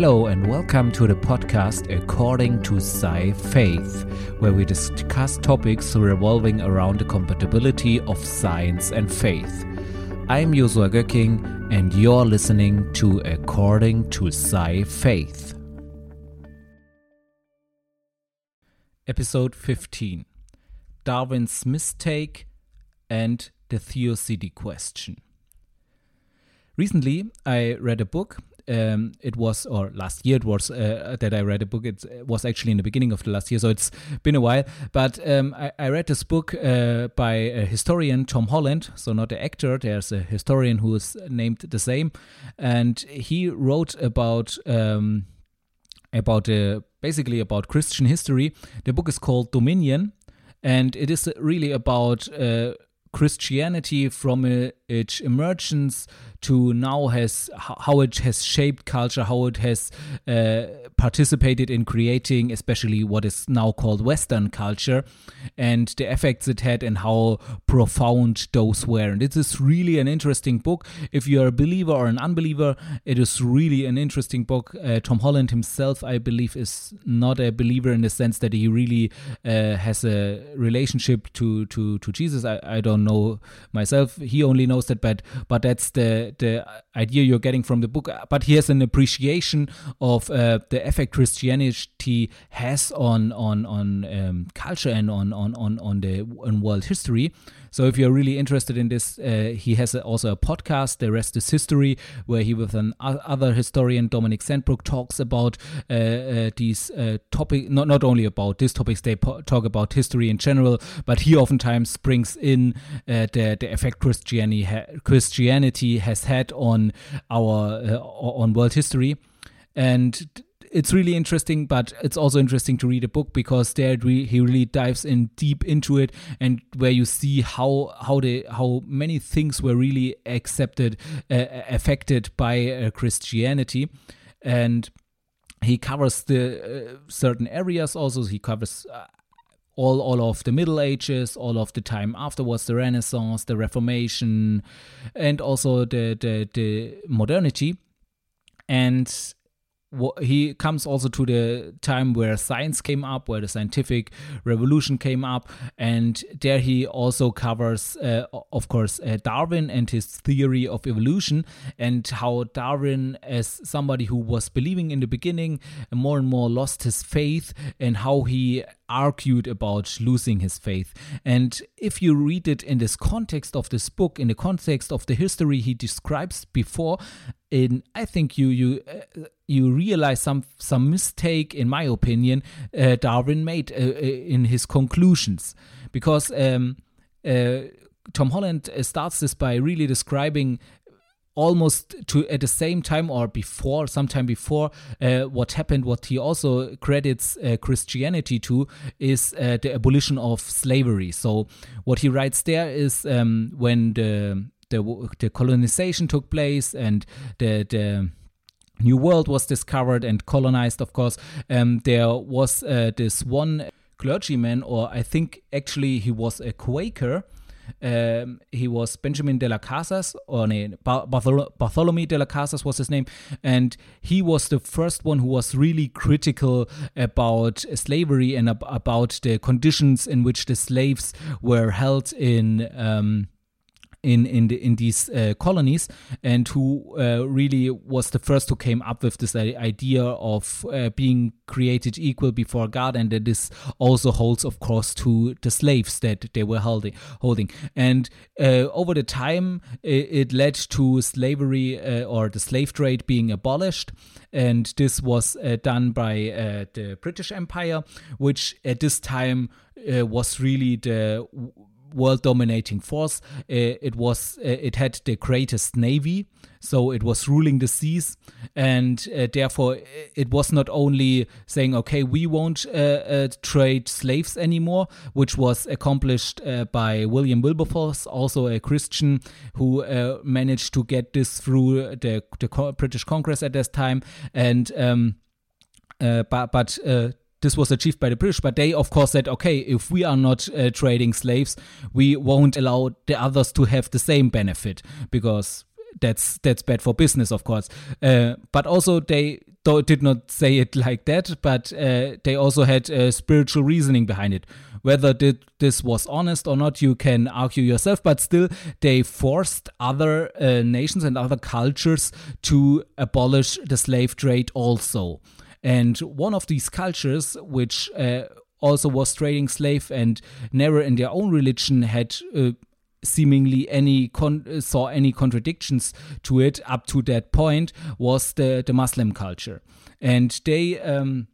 Hello, and welcome to the podcast According to Sci Faith, where we discuss topics revolving around the compatibility of science and faith. I'm Josua Göcking, and you're listening to According to Sci Faith. Episode 15 Darwin's Mistake and the Theodicy Question. Recently, I read a book um, it was, or last year it was uh, that I read a book. It was actually in the beginning of the last year, so it's been a while. But um, I, I, read this book uh, by a historian, Tom Holland, so not the actor. There's a historian who is named the same, and he wrote about. Um, about uh, basically about Christian history. The book is called Dominion, and it is really about uh, Christianity from its emergence to now has how it has shaped culture, how it has uh, participated in creating, especially what is now called Western culture, and the effects it had and how profound those were. And this is really an interesting book. If you're a believer or an unbeliever, it is really an interesting book. Uh, Tom Holland himself, I believe, is not a believer in the sense that he really uh, has a relationship to to to Jesus. I, I don't know myself. He only knows that, but but that's the the idea you're getting from the book, but he has an appreciation of uh, the effect Christianity has on on on um, culture and on on on on the on world history. So if you're really interested in this, uh, he has a, also a podcast, The Rest is History, where he with an other historian, Dominic Sandbrook, talks about uh, uh, these uh, topics, not, not only about these topics, they talk about history in general, but he oftentimes brings in uh, the, the effect Christianity, ha Christianity has had on our uh, on world history. And it's really interesting, but it's also interesting to read a book because there he really dives in deep into it, and where you see how how the how many things were really accepted, uh, affected by uh, Christianity, and he covers the uh, certain areas. Also, he covers. Uh, all, all of the Middle Ages, all of the time afterwards, the Renaissance, the Reformation, and also the, the, the modernity. And he comes also to the time where science came up, where the scientific revolution came up, and there he also covers, uh, of course, uh, Darwin and his theory of evolution, and how Darwin, as somebody who was believing in the beginning, more and more lost his faith, and how he argued about losing his faith. And if you read it in this context of this book, in the context of the history he describes before, in I think you you uh, you realize some some mistake, in my opinion, uh, Darwin made uh, uh in his conclusions because. Um, uh, Tom Holland starts this by really describing almost to at the same time or before sometime before uh, what happened what he also credits uh, christianity to is uh, the abolition of slavery so what he writes there is um, when the, the the colonization took place and the the new world was discovered and colonized of course um, there was uh, this one clergyman or i think actually he was a quaker um, he was Benjamin de la Casas, or no, Bartholomew de la Casas was his name, and he was the first one who was really critical about slavery and ab- about the conditions in which the slaves were held in. Um, in in the, in these uh, colonies, and who uh, really was the first who came up with this idea of uh, being created equal before God, and that this also holds, of course, to the slaves that they were holding. Holding, and uh, over the time, it, it led to slavery uh, or the slave trade being abolished, and this was uh, done by the British Empire, which at this time was really the world dominating force. Uh, it was uh, it had the greatest navy, so it was ruling the seas, and uh, therefore it was not only saying okay we won't uh, uh, trade slaves anymore, which was accomplished uh, by William Wilberforce, also a Christian who managed to get this through the, the British Congress at this time, and. Um, but but this was achieved by the British, but they, of course, said, okay, if we are not uh, trading slaves, we won't allow the others to have the same benefit because that's that's bad for business, of course. Uh, but also they though, did not say it like that, but uh, they also had uh, spiritual reasoning behind it. Whether did, this was honest or not, you can argue yourself, but still, they forced other uh, nations and other cultures to abolish the slave trade also. And one of these cultures, which uh, also was trading slave and never in their own religion had uh, seemingly any con- saw any contradictions to it up to that point was the the Muslim culture, and they. Um,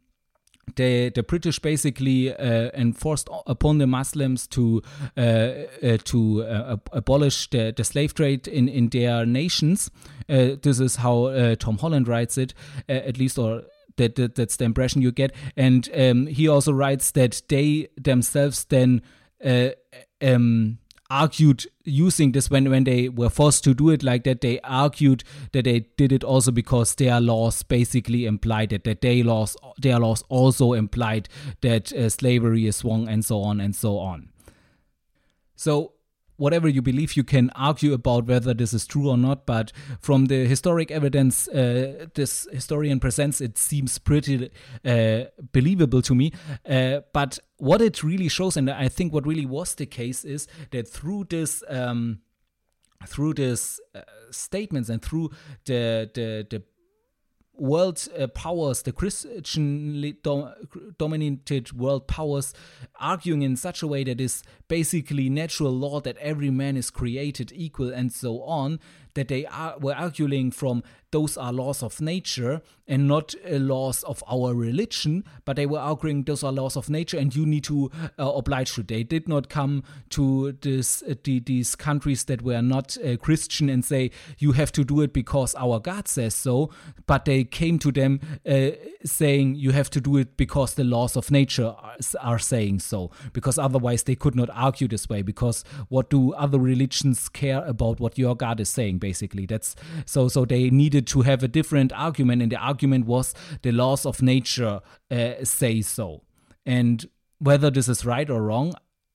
the, the British basically uh, enforced upon the Muslims to uh, uh, to uh, abolish the, the slave trade in, in their nations. Uh, this is how uh, Tom Holland writes it, at least, or that, that, that's the impression you get. And um, he also writes that they themselves then um, argued using this when when they were forced to do it like that they argued that they did it also because their laws basically implied it that their laws their laws also implied that uh, slavery is wrong and so on and so on so whatever you believe, you can argue about whether this is true or not. But from the historic evidence uh, this historian presents, it seems pretty uh, believable to me. Uh, but what it really shows, and I think what really was the case, is that through this. Um, through these uh, statements and through the the, the world uh, powers, the Christian dominated world powers, arguing in such a way that is basically natural law that every man is created equal and so on, that they are, were arguing from those are laws of nature and not uh, laws of our religion, but they were arguing those are laws of nature and you need to uh, oblige to. They did not come to this uh, the, these countries that were not uh, Christian and say you have to do it because our God says so, but they came to them uh, saying you have to do it because the laws of nature are, are saying so, because otherwise they could not argue this way. Because what do other religions care about what your God is saying? Basically, that's so. So they needed needed to have a different argument, and the argument was the laws of nature uh, say so. And whether this is right or wrong,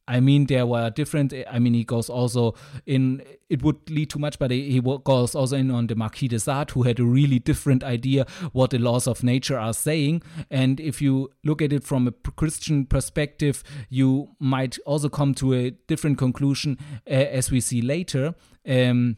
I mean, there were different. I mean, he goes also in. It would lead too much, but he, goes also in on the Marquis de Sade, who had a really different idea what the laws of nature are saying. And if you look at it from a Christian perspective, you might also come to a different conclusion, uh, as we see later. Um,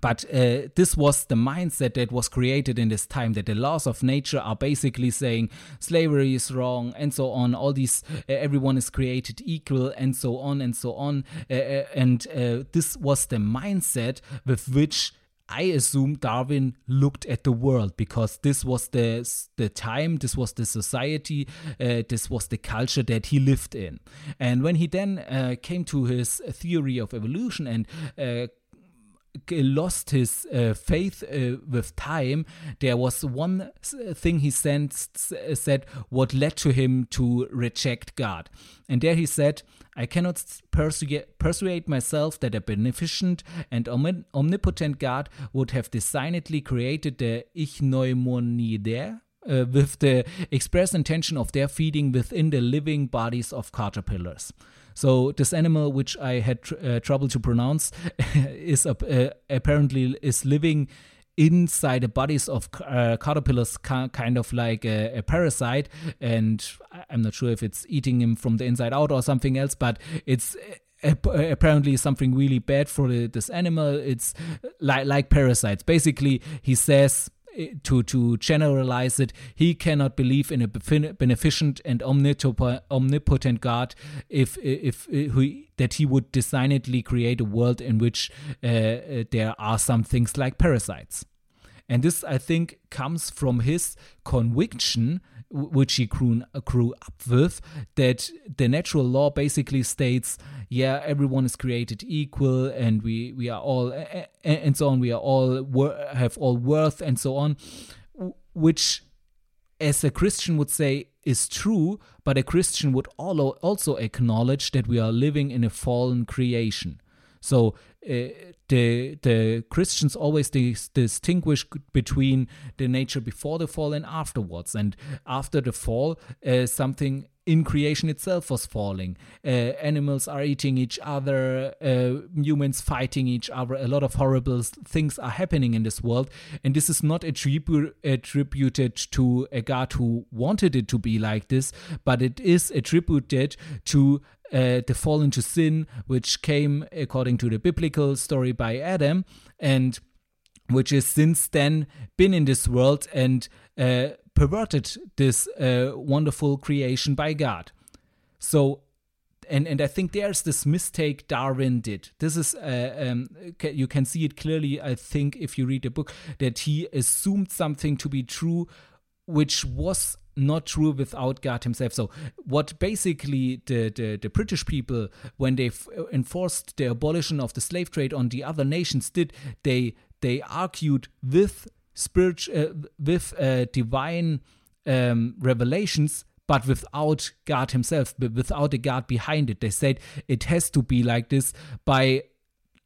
but uh, this was the mindset that was created in this time that the laws of nature are basically saying slavery is wrong and so on all these uh, everyone is created equal and so on and so on uh, uh and uh, this was the mindset with which I assume Darwin looked at the world because this was the the time, this was the society, uh, this was the culture that he lived in. And when he then uh, came to his theory of evolution and uh, lost his uh, faith uh, with time, there was one thing he sensed, said what led to him to reject God. And there he said, I cannot persuade, persuade myself that a beneficent and omnipotent God would have designedly created the Ichneumonidae uh, with the express intention of their feeding within the living bodies of caterpillars. So this animal, which I had tr- uh, trouble to pronounce, is uh, apparently is living inside the bodies of uh, caterpillars, ca- kind of like a, a, parasite. And I'm not sure if it's eating him from the inside out or something else, but it's apparently something really bad for this animal. It's like like parasites. Basically, he says to to generalize it, he cannot believe in a beneficent and omnipotent God if if, if he, that he would designedly create a world in which uh, uh, there are some things like parasites. And this, I think, comes from his conviction which he grew, grew up with, that the natural law basically states, yeah, everyone is created equal, and we we are all and so on. We are all have all worth and so on, which, as a Christian would say, is true, but a Christian would also acknowledge that we are living in a fallen creation. So uh, the the Christians always dis- distinguish between the nature before the fall and afterwards. And after the fall, uh, something in creation itself was falling. Uh, animals are eating each other, uh, humans fighting each other. A lot of horrible things are happening in this world, and this is not attribu- attributed to a god who wanted it to be like this, but it is attributed to uh, the fall into sin, which came according to the biblical story by Adam, and which has since then been in this world and uh, perverted this uh, wonderful creation by God. So, and and I think there's this mistake Darwin did. This is uh, um, you can see it clearly. I think if you read the book, that he assumed something to be true, which was not true without God himself. So, what basically the, the, the British people, when they enforced the abolition of the slave trade on the other nations, did they they argued with spiritual uh, with uh, divine um, revelations but without God Himself, without a God behind it. They said it has to be like this by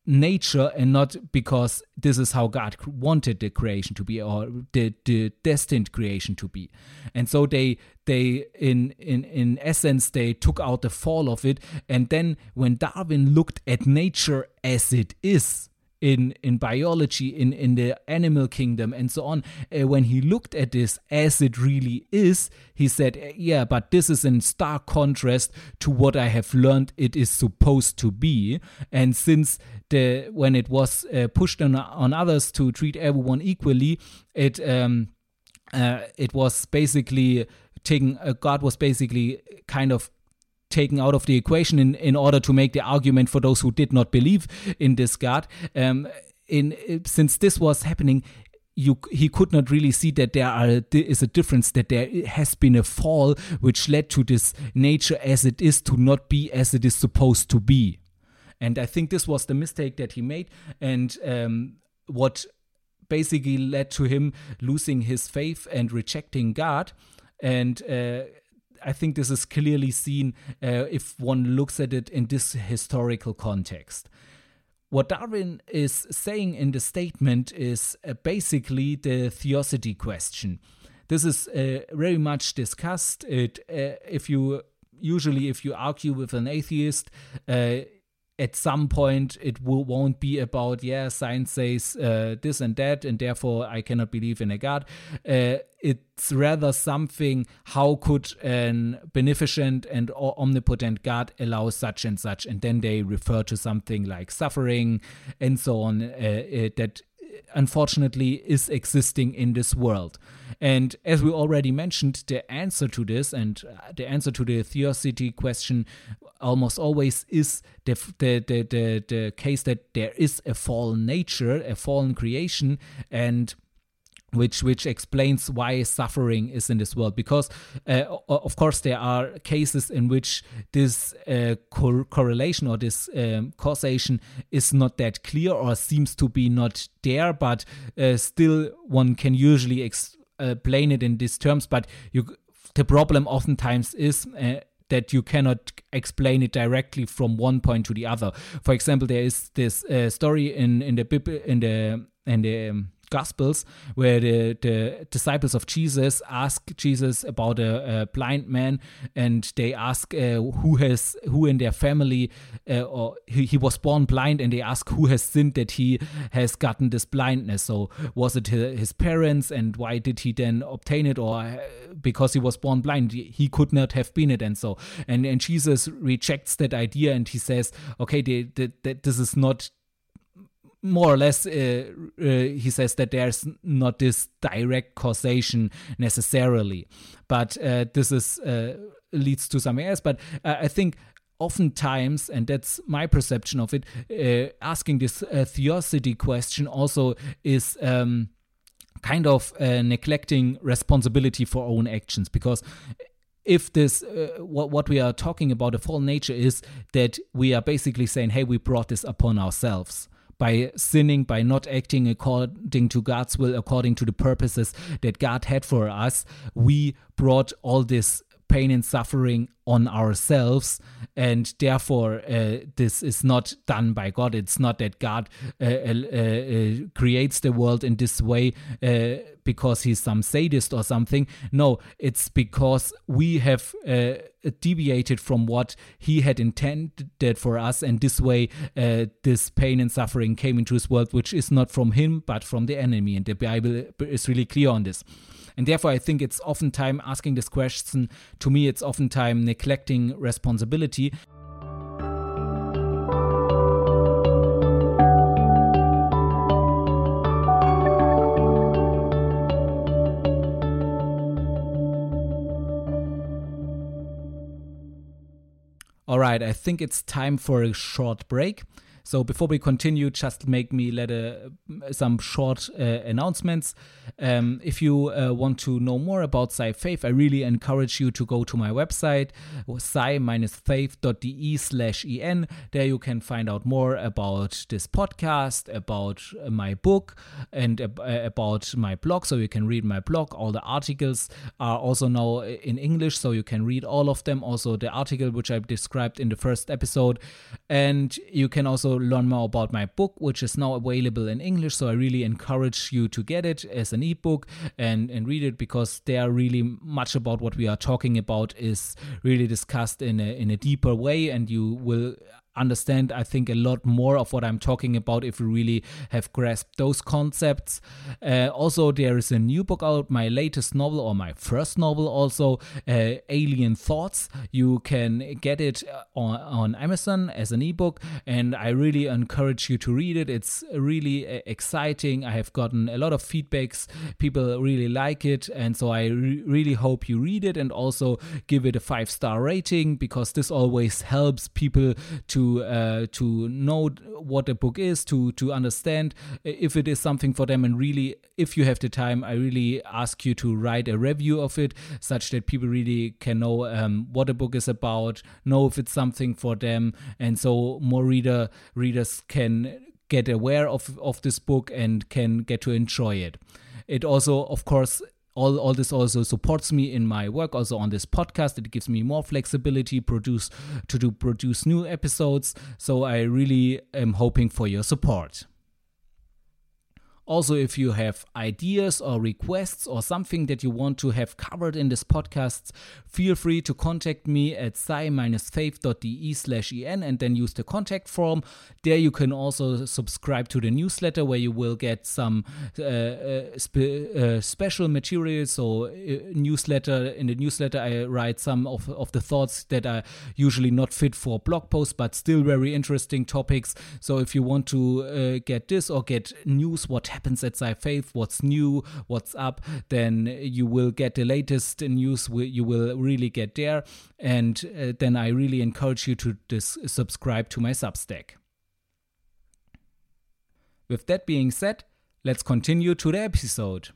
nature and not because this is how God wanted the creation to be or the, the destined creation to be. And so they they in in in essence they took out the fall of it and then when Darwin looked at nature as it is in in biology in in the animal kingdom and so on uh, when he looked at this as it really is he said uh, yeah but this is in stark contrast to what i have learned it is supposed to be and since the when it was uh, pushed on on others to treat everyone equally it um uh, it was basically taking uh, God was basically kind of taken out of the equation in, in order to make the argument for those who did not believe in this God. Um, in since this was happening, you he could not really see that there are there is a difference that there has been a fall which led to this nature as it is to not be as it is supposed to be and i think this was the mistake that he made and um, what basically led to him losing his faith and rejecting god and uh, I think this is clearly seen uh, if one looks at it in this historical context. What Darwin is saying in the statement is uh, basically the theodicy question. This is uh, very much discussed. It, uh, if you usually, if you argue with an atheist, uh, at some point it will, won't be about yeah science says uh, this and that and therefore i cannot believe in a god uh, it's rather something how could an beneficent and omnipotent god allow such and such and then they refer to something like suffering and so on uh, uh that unfortunately is existing in this world. And as we already mentioned, the answer to this and uh, the answer to the theodicy question almost always is the, the, the, the, the case that there is a fallen nature, a fallen creation, and which which explains why suffering is in this world. Because uh, of course there are cases in which this uh, cor- correlation or this um, causation is not that clear or seems to be not there but uh, still one can usually explain it in these terms but you the problem oftentimes is uh, that you cannot explain it directly from one point to the other. For example, there is this uh, story in in the in the in the um, Gospels, where the, the disciples of Jesus ask Jesus about a, a blind man, and they ask uh, who has who in their family uh, or he, he, was born blind, and they ask who has sinned that he has gotten this blindness. So was it his parents, and why did he then obtain it, or uh, because he was born blind, he could not have been it, and so and and Jesus rejects that idea, and he says, okay, this is not more or less, uh, uh, he says that there's not this direct causation necessarily, but uh, this is uh, leads to something else. But uh, I think oftentimes, and that's my perception of it, uh, asking this theodicy question also is. Um, kind of neglecting responsibility for own actions because if this uh, what, what we are talking about a fallen nature is that we are basically saying hey we brought this upon ourselves by sinning, by not acting according to God's will, according to the purposes that God had for us, we brought all this pain and suffering on ourselves and therefore uh, this is not done by god. It's not that god uh, uh, uh creates the world in this way uh, because he's some sadist or something. No it's because we have uh, deviated from what he had intended for us and this way this pain and suffering came into his world which is not from him but from the enemy. And the bible is really clear on this and therefore, I think it's oftentimes asking this question, to me, it's oftentimes neglecting responsibility. All right, I think it's time for a short break. So before we continue, just make me let a, some short uh, announcements. Um, if you uh, want to know more about Sci Faith, I really encourage you to go to my website, sci-faith.de slash en. There you can find out more about this podcast, about my book, and about my blog. So you can read my blog. All the articles are also now in English, so you can read all of them. Also the article which I described in the first episode. And you can also learn more about my book, which is now available in English. So I really encourage you to get it as an ebook and, and read it because there really much about what we are talking about is really discussed in a, in a deeper way and you will understand, I think, a lot more of what I'm talking about if you really have grasped those concepts. Uh, also, there is a new book out, my latest novel or my first novel, also uh, Alien Thoughts. You can get it uh, on, on Amazon as an ebook, and I really encourage you to read it. It's really uh, exciting. I have gotten a lot of feedbacks. People really like it, and so I re- really hope you read it and also give it a five star rating because this always helps people to uh, to know what a book is, to to understand if it is something for them, and really, if you have the time, I really ask you to write a review of it, such that people really can know um, what a book is about, know if it's something for them, and so more reader readers can get aware of of this book and can get to enjoy it. It also, of course, all, all this also supports me in my work also on this podcast. It gives me more flexibility produce to do produce new episodes. So i really am hoping for your support also, if you have ideas or requests or something that you want to have covered in this podcast, feel free to contact me at sci-faith.de slash en and then use the contact form. There you can also subscribe to the newsletter where you will get some uh, uh, spe- uh, special materials. So uh, newsletter in the newsletter I write some of, of the thoughts that are usually not fit for blog posts but still very interesting topics. So if you want to uh, get this or get news what happens at Sci Faith, what's new, what's up, then you will get the latest news. You will really get there. And uh, then I really encourage you to dis- subscribe to my Substack. With that being said, let's continue to the episode.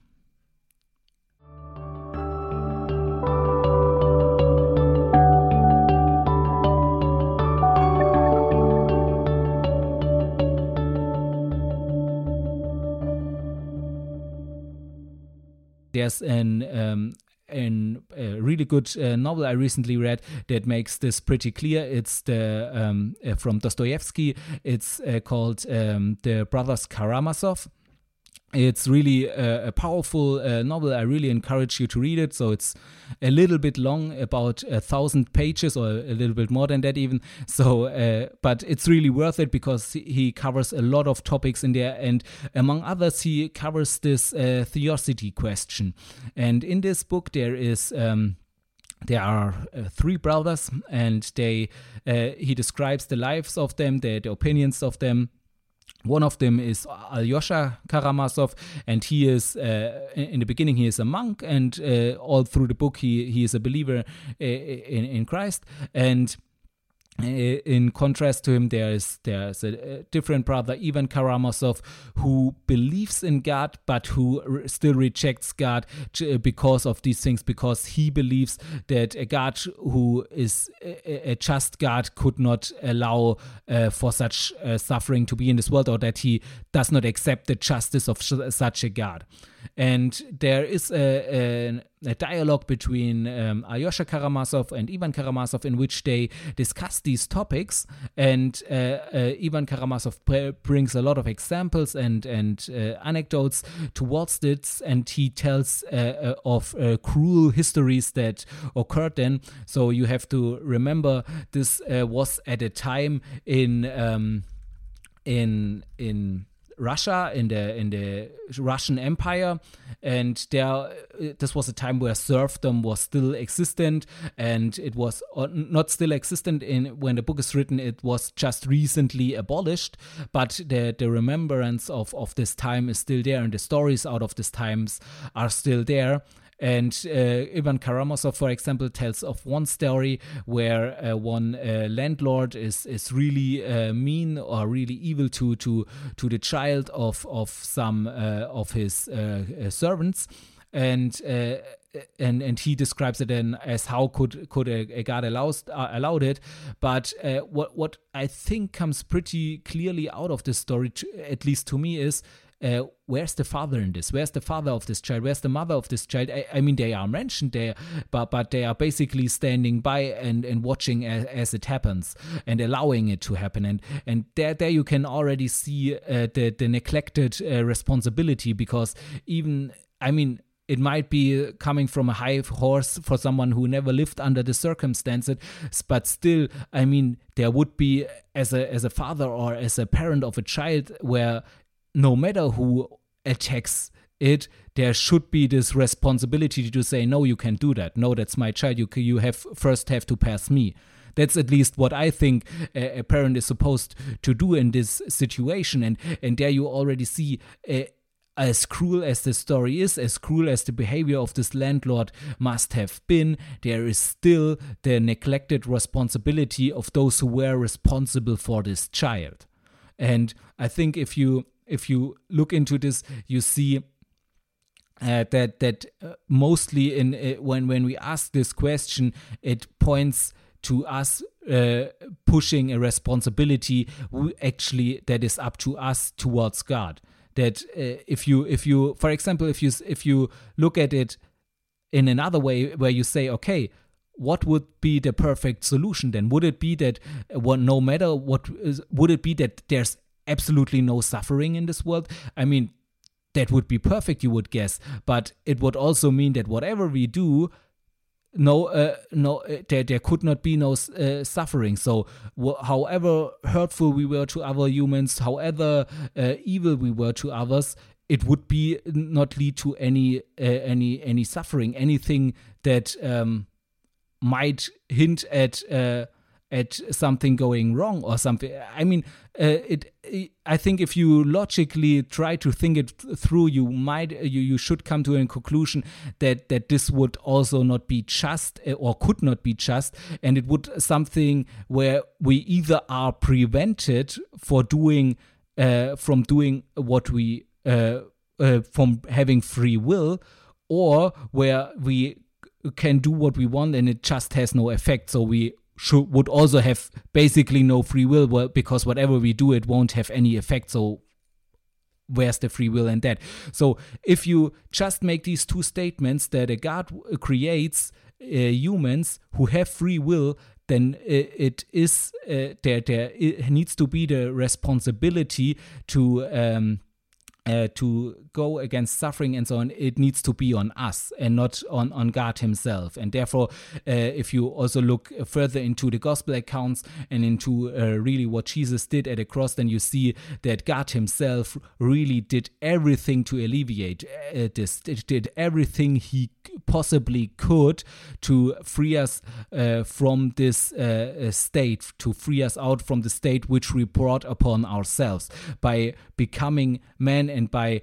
There's an um, a really good uh, novel I recently read that makes this pretty clear. It's the um, uh, from Dostoevsky. It's uh, called um, the Brothers Karamazov it's really a, a powerful uh, novel. I really encourage you to read it. So it's a little bit long, about a thousand pages, or a little bit more than that, even. So, uh, but it's really worth it because he covers a lot of topics in there, and among others, he covers this uh, theodicy question. And in this book, there is. Um, there are uh, three brothers, and they uh, he describes the lives of them, the, the opinions of them, one of them is Alyosha Karamazov, and he is uh, in the beginning he is a monk, and uh, all through the book he he is a believer uh, in in Christ, and in contrast to him, there's there's a, different brother, Ivan Karamazov, who believes in God but who re- still rejects God because of these things, because he believes that a God who is a, a just God could not allow uh, for such uh, suffering to be in this world, or that he does not accept the justice of sh- such a God. And there is a, a, a dialogue between um, Alyosha Karamazov and Ivan Karamazov in which they discuss these topics. And uh, uh, Ivan Karamazov brings a lot of examples and, and uh, anecdotes towards this, and he tells uh, uh, of uh, cruel histories that occurred then. So you have to remember this was at a time in. Um, in in Russia in the in the Russian Empire, and there this was a time where serfdom was still existent, and it was not still existent in when the book is written. It was just recently abolished, but the the remembrance of of this time is still there, and the stories out of these times are still there. And uh, Ivan Karamazov, for example, tells of one story where uh, one uh, landlord is is really uh, mean or really evil to to to the child of of some uh, of his uh, servants, and and and he describes it then as how could could a, a god allows uh, allowed it. But uh, what what i think comes pretty clearly out of this story to, at least to me is uh, where's the father in this? Where's the father of this child? Where's the mother of this child? I, I mean, they are mentioned there, but but they are basically standing by and, and watching as, as it happens and allowing it to happen. And and there there you can already see uh, the the neglected uh, responsibility because even I mean it might be coming from a high horse for someone who never lived under the circumstances but still i mean there would be as a as a father or as a parent of a child where no matter who attacks it, there should be this responsibility to say, no, you can't do that. No, that's my child. You you have first have to pass me. That's at least what I think a, parent is supposed to do in this situation. And and there you already see. As cruel as the story is, as cruel as the behavior of this landlord must have been, there is still the neglected responsibility of those who were responsible for this child. And I think if you if you look into this, you see uh, that that uh, mostly in uh, when when we ask this question, it points to us uh, pushing a responsibility actually that is up to us towards God. That uh, if you if you for example if you if you look at it in another way where you say okay what would be the perfect solution then would it be that uh, no matter what is, would it be that there's absolutely no suffering in this world, I mean, that would be perfect, you would guess. But it would also mean that whatever we do, no, uh, no, uh, there, there could not be no uh, suffering. So, wh- however hurtful we were to other humans, however uh, evil we were to others, it would be not lead to any uh, any any suffering, anything that um, might hint at uh, at something going wrong or something. I mean, uh, it, it, I think if you logically try to think it through, you might you, you should come to a conclusion that that this would also not be just uh, or could not be just, and it would something where we either are prevented for doing uh, from doing what we uh, uh, from having free will, or where we can do what we want and it just has no effect. So we should would also have basically no free will because whatever we do it won't have any effect so where's the free will in that? So if you just make these two statements that a god creates uh, humans who have free will then it is uh, there there needs to be the responsibility to um, uh, to go against suffering and so on, it needs to be on us and not on, on God Himself. And therefore, uh, if you also look further into the gospel accounts and into uh, really what Jesus did at the cross, then you see that God Himself really did everything to alleviate uh, this, did everything He possibly could to free us uh, from this uh, state, to free us out from the state which we brought upon ourselves by becoming man and by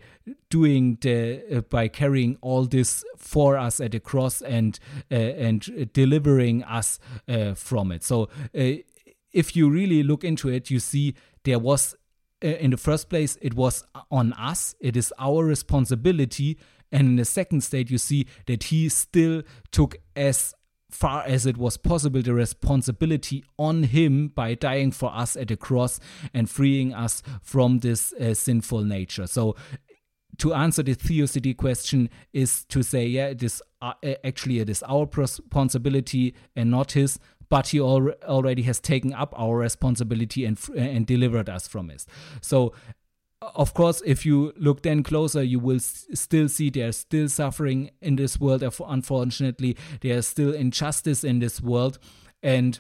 doing the uh, by carrying all this for us at the cross and uh, and delivering us uh, from it. So uh, if you really look into it, you see there was uh, in the first place it was on us. It is our responsibility. And in the second state, you see that he still took as far as it was possible the responsibility on him by dying for us at the cross and freeing us from this uh, sinful nature. So to answer the theodicy question is to say, yeah, it is uh, actually it is our responsibility and not his, but he al- already has taken up our responsibility and and delivered us from it. So of course, if you look then closer, you will s- still see there's still suffering in this world. Unfortunately, there's still injustice in this world, and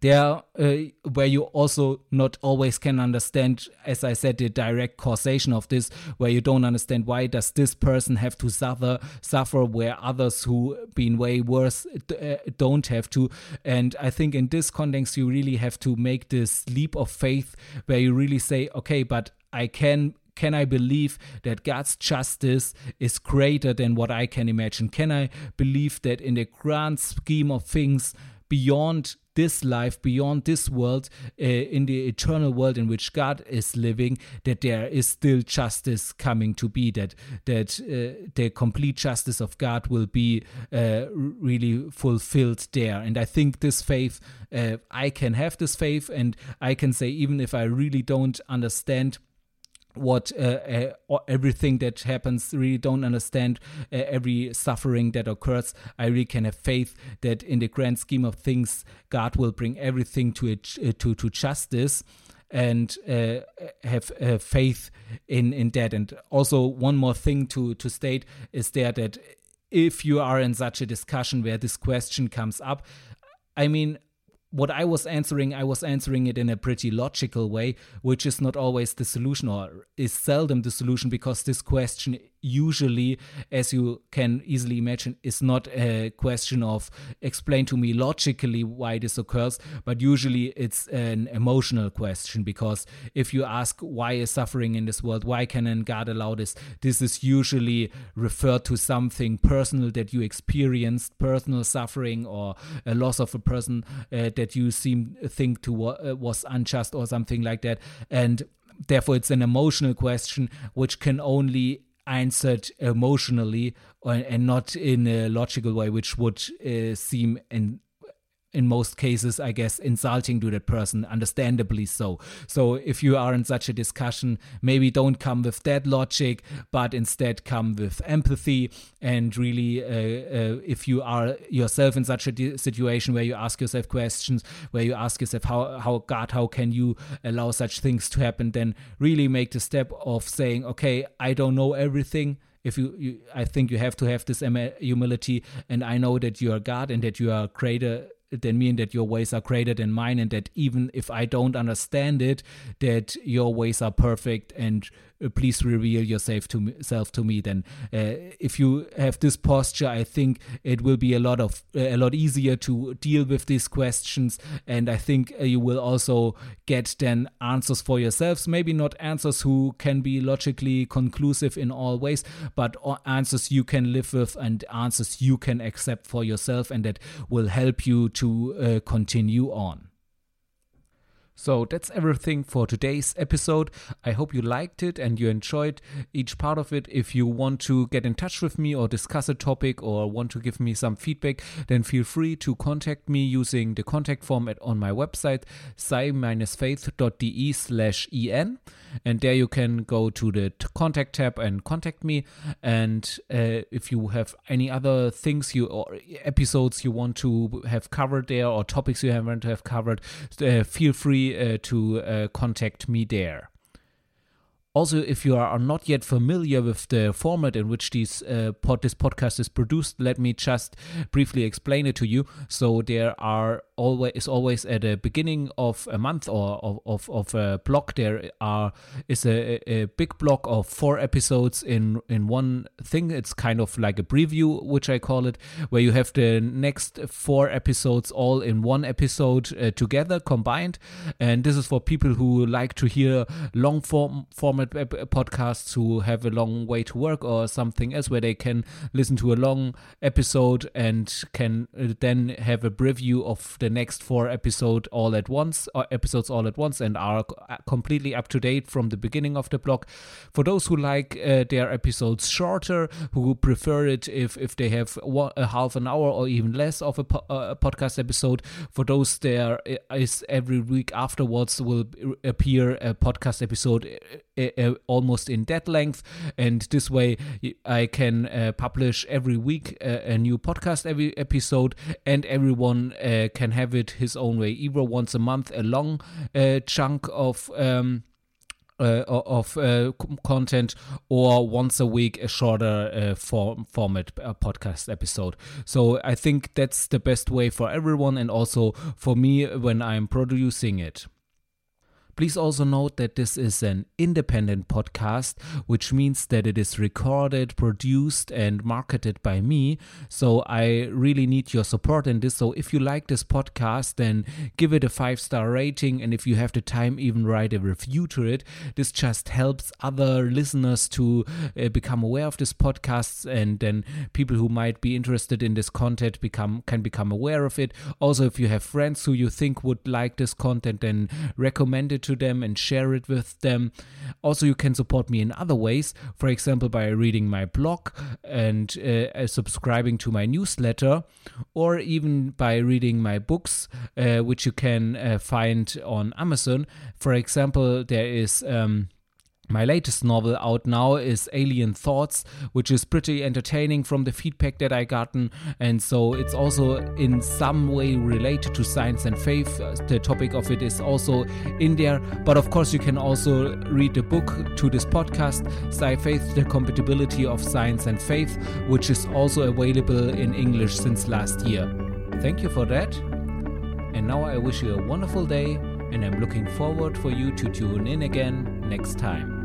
there uh, where you also not always can understand as i said the direct causation of this where you don't understand why does this person have to suffer suffer where others who been way worse uh, don't have to and i think in this context you really have to make this leap of faith where you really say okay but i can can I believe that God's justice is greater than what I can imagine? Can I believe that in the grand scheme of things, beyond this life, beyond this world, uh, in the eternal world in which God is living, that there is still justice coming to be, that that uh, the complete justice of God will be uh, really fulfilled there. And I think this faith, I can have this faith, and I can say even if I really don't understand what uh, uh, everything that happens really don't understand uh, every suffering that occurs. I really can have faith that in the grand scheme of things god will bring everything to it uh, to to justice and uh, have uh, faith in in that. And also one more thing to to state is there that if you are in such a discussion where this question comes up i mean what I was answering, I was answering it in a pretty logical way, which is not always the solution or is seldom the solution because this question usually, as you can easily imagine, is not a question of explain to me logically why this occurs, but usually it's an emotional question because if you ask why is suffering in this world, why can God allow this, this is usually referred to something personal that you experienced, personal suffering or a loss of a person uh, that you seem think to uh, was unjust or something like that, and therefore it's an emotional question which can only answered emotionally and not in a logical way, which would uh, seem in in most cases, I guess, insulting to that person, understandably so. So if you are in such a discussion, maybe don't come with that logic, but instead come with empathy. And really, uh, uh, if you are yourself in such a situation where you ask yourself questions, where you ask yourself, how, how God, how can you allow such things to happen, then really make the step of saying, okay, I don't know everything. If you, you, i think you have to have this humility and i know that you are god and that you are creator then mean that your ways are greater than mine and that even if I don't understand it, that your ways are perfect and please reveal yourself to me, self to me then. Uh, if you have this posture i think it will be a lot of uh, a lot easier to deal with these questions. And i think uh, you will also get then answers for yourselves. Maybe not answers who can be logically conclusive in all ways but answers you can live with and answers you can accept for yourself and that will help you to uh, continue on so that's everything for today's episode. I hope you liked it and you enjoyed each part of it. If you want to get in touch with me or discuss a topic or want to give me some feedback, then feel free to contact me using the contact form at, on my website, sci-faith.de slash en. And there you can go to the contact tab and contact me. And uh, if you have any other things you or episodes you want to have covered there or topics you to have covered, uh, feel free uh, to uh, contact me there. Also, if you are not yet familiar with the format in which these, uh, pod, this podcast is produced, let me just briefly explain it to you. So there are always is always at the beginning of a month or of, of, of a block there are is a, a big block of four episodes in in one thing it's kind of like a preview which i call it where you have the next four episodes all in one episode uh, together combined and this is for people who like to hear long form format podcasts who have a long way to work or something else where they can listen to a long episode and can uh, then have a preview of the next four episode all at once or uh, episodes all at once and are uh, completely up to date from the beginning of the blog for those who like uh, their episodes shorter who prefer it if if they have a half an hour or even less of a, po- a podcast episode for those there is every week afterwards will appear a podcast episode uh, almost in that length. And this way, I can uh, publish every week uh, a new podcast, every episode, and everyone uh, can have it his own way. Either once a month, a long uh, chunk of. Um, uh, of content or once a week a shorter form, format podcast episode so i think that's the best way for everyone and also for me when i'm producing it Please also note that this is an independent podcast, which means that it is recorded, produced, and marketed by me. So I really need your support in this. So if you like this podcast, then give it a five star rating. And if you have the time, even write a review to it. This just helps other listeners to uh, become aware of this podcast, and then people who might be interested in this content become can become aware of it. Also, if you have friends who you think would like this content, then recommend it to them and share it with them. Also, you can support me in other ways, for example, by reading my blog and uh, subscribing to my newsletter, or even by reading my books, uh, which you can uh, find on Amazon. For example, there is. Um, my latest novel out now is Alien Thoughts, which is pretty entertaining from the feedback that I gotten, and so it's also in some way related to science and faith. Uh, the topic of it is also in there, but of course you can also read the book to this podcast, Sci Faith: The Compatibility of Science and Faith, which is also available in English since last year. Thank you for that, and now I wish you a wonderful day, and I'm looking forward for you to tune in again next time.